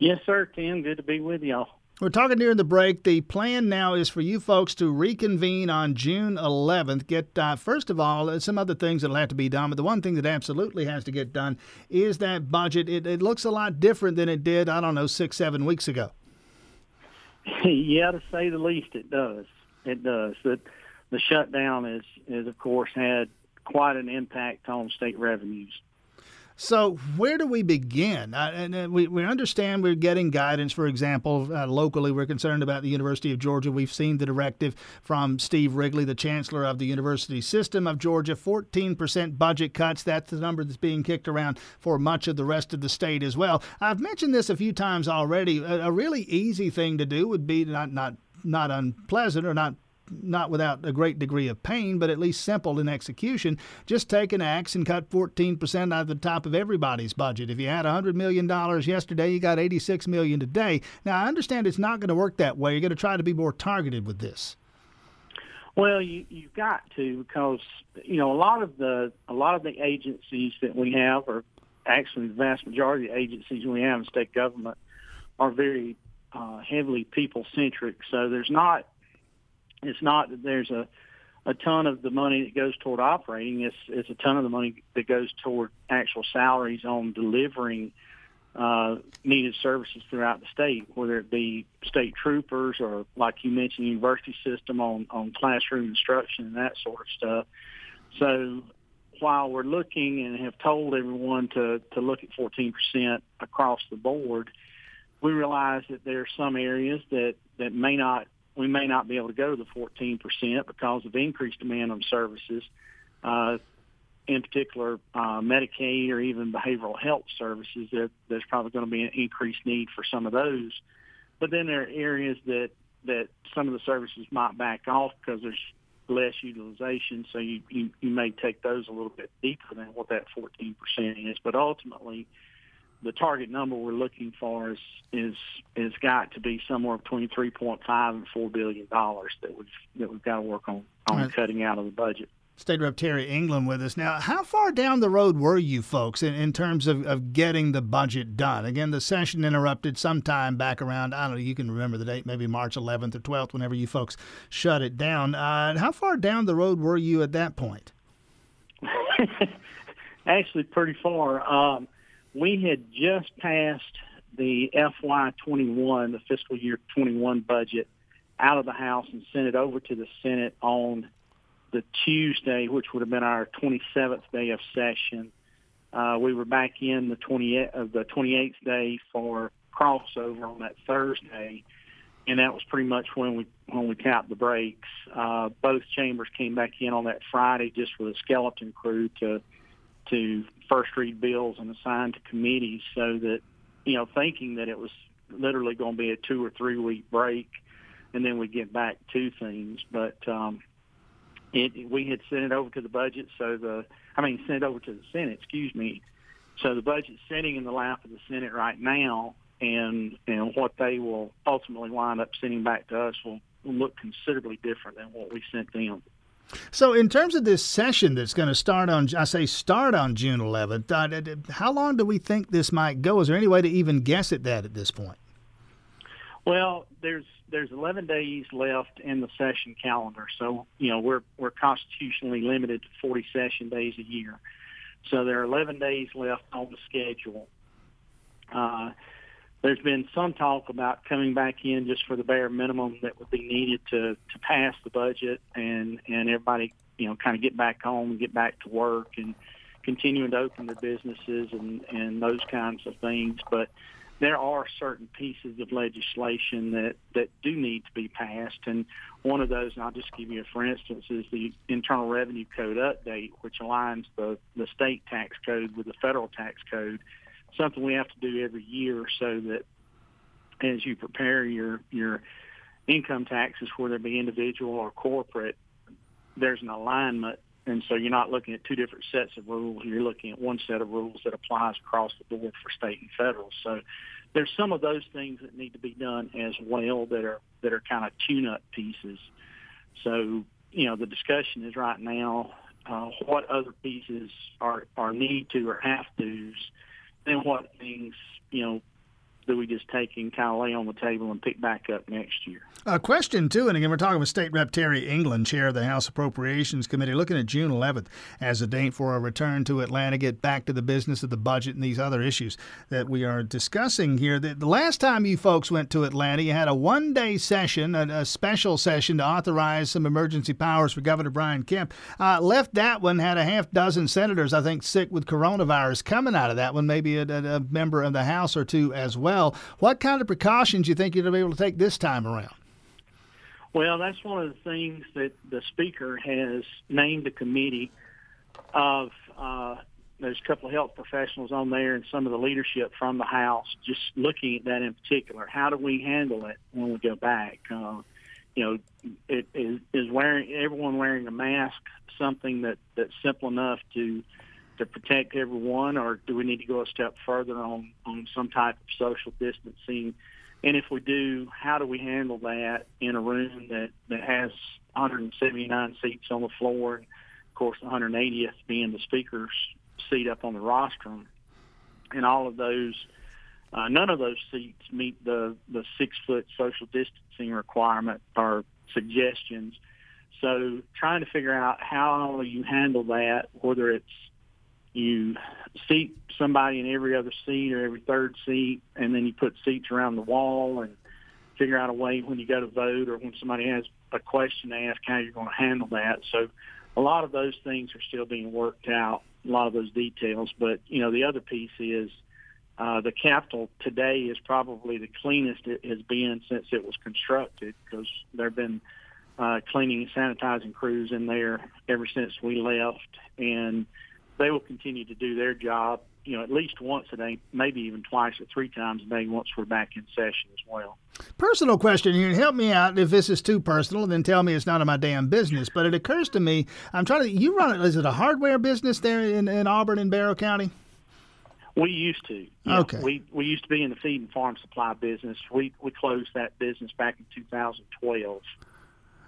Yes, sir, Tim. Good to be with y'all. We're talking during the break. The plan now is for you folks to reconvene on June 11th. Get uh, first of all uh, some other things that'll have to be done, but the one thing that absolutely has to get done is that budget. It, it looks a lot different than it did. I don't know six, seven weeks ago. yeah, to say the least, it does. It does. The the shutdown is is of course had quite an impact on state revenues. So, where do we begin? Uh, and uh, we, we understand we're getting guidance, for example, uh, locally, we're concerned about the University of Georgia. We've seen the directive from Steve Wrigley, the chancellor of the university system of Georgia 14% budget cuts. That's the number that's being kicked around for much of the rest of the state as well. I've mentioned this a few times already. A, a really easy thing to do would be not, not, not unpleasant or not not without a great degree of pain, but at least simple in execution. Just take an axe and cut 14% out of the top of everybody's budget. If you had $100 million yesterday, you got 86 million today. Now, I understand it's not going to work that way. You're going to try to be more targeted with this. Well, you you've got to because you know a lot of the a lot of the agencies that we have, or actually the vast majority of the agencies we have in state government, are very uh, heavily people centric. So there's not it's not that there's a a ton of the money that goes toward operating. It's it's a ton of the money that goes toward actual salaries on delivering uh, needed services throughout the state, whether it be state troopers or, like you mentioned, university system on on classroom instruction and that sort of stuff. So while we're looking and have told everyone to to look at 14% across the board, we realize that there are some areas that that may not we may not be able to go to the 14% because of increased demand on services, uh, in particular uh, Medicaid or even behavioral health services. That there's probably going to be an increased need for some of those. But then there are areas that that some of the services might back off because there's less utilization. So you, you, you may take those a little bit deeper than what that 14% is. But ultimately, the target number we're looking for is is is got to be somewhere between three point five and four billion dollars that we've that we've got to work on on right. cutting out of the budget. State Rep Terry England with us now. How far down the road were you folks in, in terms of, of getting the budget done? Again, the session interrupted sometime back around, I don't know, you can remember the date, maybe March 11th or 12th, whenever you folks shut it down. Uh, how far down the road were you at that point? Actually, pretty far. Um, we had just passed the FY21, the fiscal year 21 budget, out of the House and sent it over to the Senate on the Tuesday, which would have been our 27th day of session. Uh, we were back in the 20 of uh, the 28th day for crossover on that Thursday, and that was pretty much when we when we tapped the brakes. Uh, both chambers came back in on that Friday just with a skeleton crew to to first read bills and assign to committees so that, you know, thinking that it was literally going to be a two or three week break and then we get back to things. But um, it, we had sent it over to the budget, so the, I mean, sent it over to the Senate, excuse me. So the budget's sitting in the lap of the Senate right now, and and what they will ultimately wind up sending back to us will look considerably different than what we sent them. So, in terms of this session that's going to start on, I say start on June 11th, uh, how long do we think this might go? Is there any way to even guess at that at this point? Well, there's there's 11 days left in the session calendar, so you know we're we're constitutionally limited to 40 session days a year. So there are 11 days left on the schedule. Uh, there's been some talk about coming back in just for the bare minimum that would be needed to to pass the budget and and everybody you know kind of get back home and get back to work and continuing to open their businesses and and those kinds of things. But there are certain pieces of legislation that that do need to be passed. And one of those and I'll just give you a for instance is the internal revenue code update which aligns the the state tax code with the federal tax code something we have to do every year so that as you prepare your your income taxes, whether it be individual or corporate, there's an alignment, and so you're not looking at two different sets of rules. You're looking at one set of rules that applies across the board for state and federal. So there's some of those things that need to be done as well that are that are kind of tune-up pieces. So you know the discussion is right now uh, what other pieces are are need to or have tos, then want things you know do we just take and kind of lay on the table and pick back up next year? A question, too, and again, we're talking with State Rep Terry England, chair of the House Appropriations Committee, looking at June 11th as a date for a return to Atlanta, get back to the business of the budget and these other issues that we are discussing here. The, the last time you folks went to Atlanta, you had a one day session, a, a, special session to authorize some emergency powers for Governor Brian Kemp. Uh, left that one, had a half dozen senators, I think, sick with coronavirus coming out of that one, maybe a, a member of the House or two as well. What kind of precautions do you think you'll be able to take this time around? Well, that's one of the things that the speaker has named a committee of. Uh, there's a couple of health professionals on there and some of the leadership from the House just looking at that in particular. How do we handle it when we go back? Uh, you know, it, is, is wearing everyone wearing a mask something that that's simple enough to to protect everyone, or do we need to go a step further on on some type of social distancing? And if we do, how do we handle that in a room that, that has 179 seats on the floor, and of course, the 180th being the speaker's seat up on the rostrum, and all of those, uh, none of those seats meet the the six foot social distancing requirement or suggestions. So, trying to figure out how you handle that, whether it's you seat somebody in every other seat or every third seat, and then you put seats around the wall and figure out a way when you go to vote or when somebody has a question to ask how you're going to handle that. So a lot of those things are still being worked out, a lot of those details. But, you know, the other piece is uh, the Capitol today is probably the cleanest it has been since it was constructed because there have been uh, cleaning and sanitizing crews in there ever since we left. And they will continue to do their job, you know, at least once a day, maybe even twice or three times a day once we're back in session as well. Personal question here. Help me out if this is too personal, then tell me it's none of my damn business. But it occurs to me, I'm trying to, you run it, is it a hardware business there in, in Auburn and Barrow County? We used to. Yeah. Okay. We we used to be in the feed and farm supply business. We we closed that business back in 2012.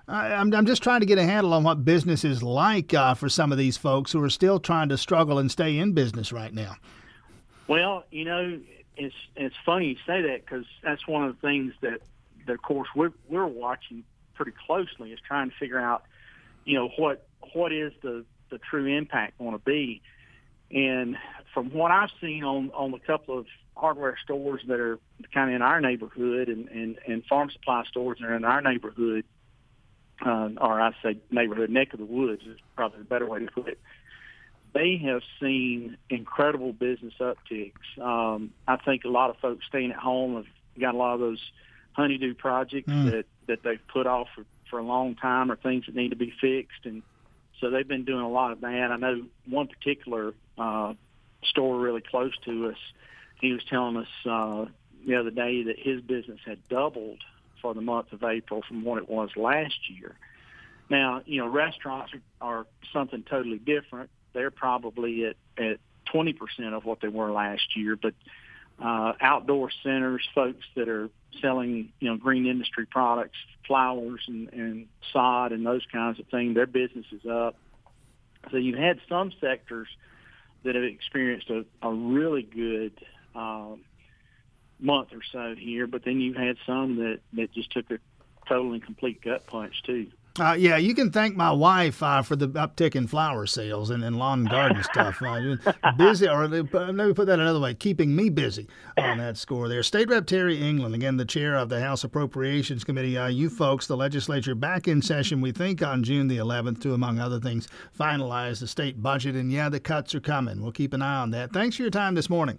I'm, I'm just trying to get a handle on what business is like uh, for some of these folks who are still trying to struggle and stay in business right now. Well, you know, it's it's funny you say that because that's one of the things that, that of course, we're we're watching pretty closely is trying to figure out, you know, what what is the the true impact going to be. And from what I've seen on on a couple of hardware stores that are kind of in our neighborhood and, and, and farm supply stores that are in our neighborhood, uh, or I say neighborhood neck of the woods is probably the better way to put it. They have seen incredible business upticks. Um, I think a lot of folks staying at home have got a lot of those honeydew projects mm. that that they've put off for, for a long time or things that need to be fixed, and so they've been doing a lot of that. I know one particular uh, store really close to us. He was telling us uh, the other day that his business had doubled for the month of April from what it was last year. Now, you know, restaurants are, are something totally different. They're probably at, at 20% of what they were last year, but uh, outdoor centers, folks that are selling, you know, green industry products, flowers and, and sod and those kinds of things, their business is up. So you've had some sectors that have experienced a, a really good um, month or so here, but then you had some that that just took a total and complete gut punch too. Uh, yeah, you can thank my wife uh, for the uptick in flower sales and, and lawn and garden stuff. Uh, busy, or let me put that another way, keeping me busy on that score there. State Rep Terry England, again, the chair of the House Appropriations Committee. Uh, you folks, the legislature back in session, we think on June the 11th to, among other things, finalize the state budget. And yeah, the cuts are coming. We'll keep an eye on that. Thanks for your time this morning.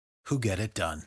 who get it done.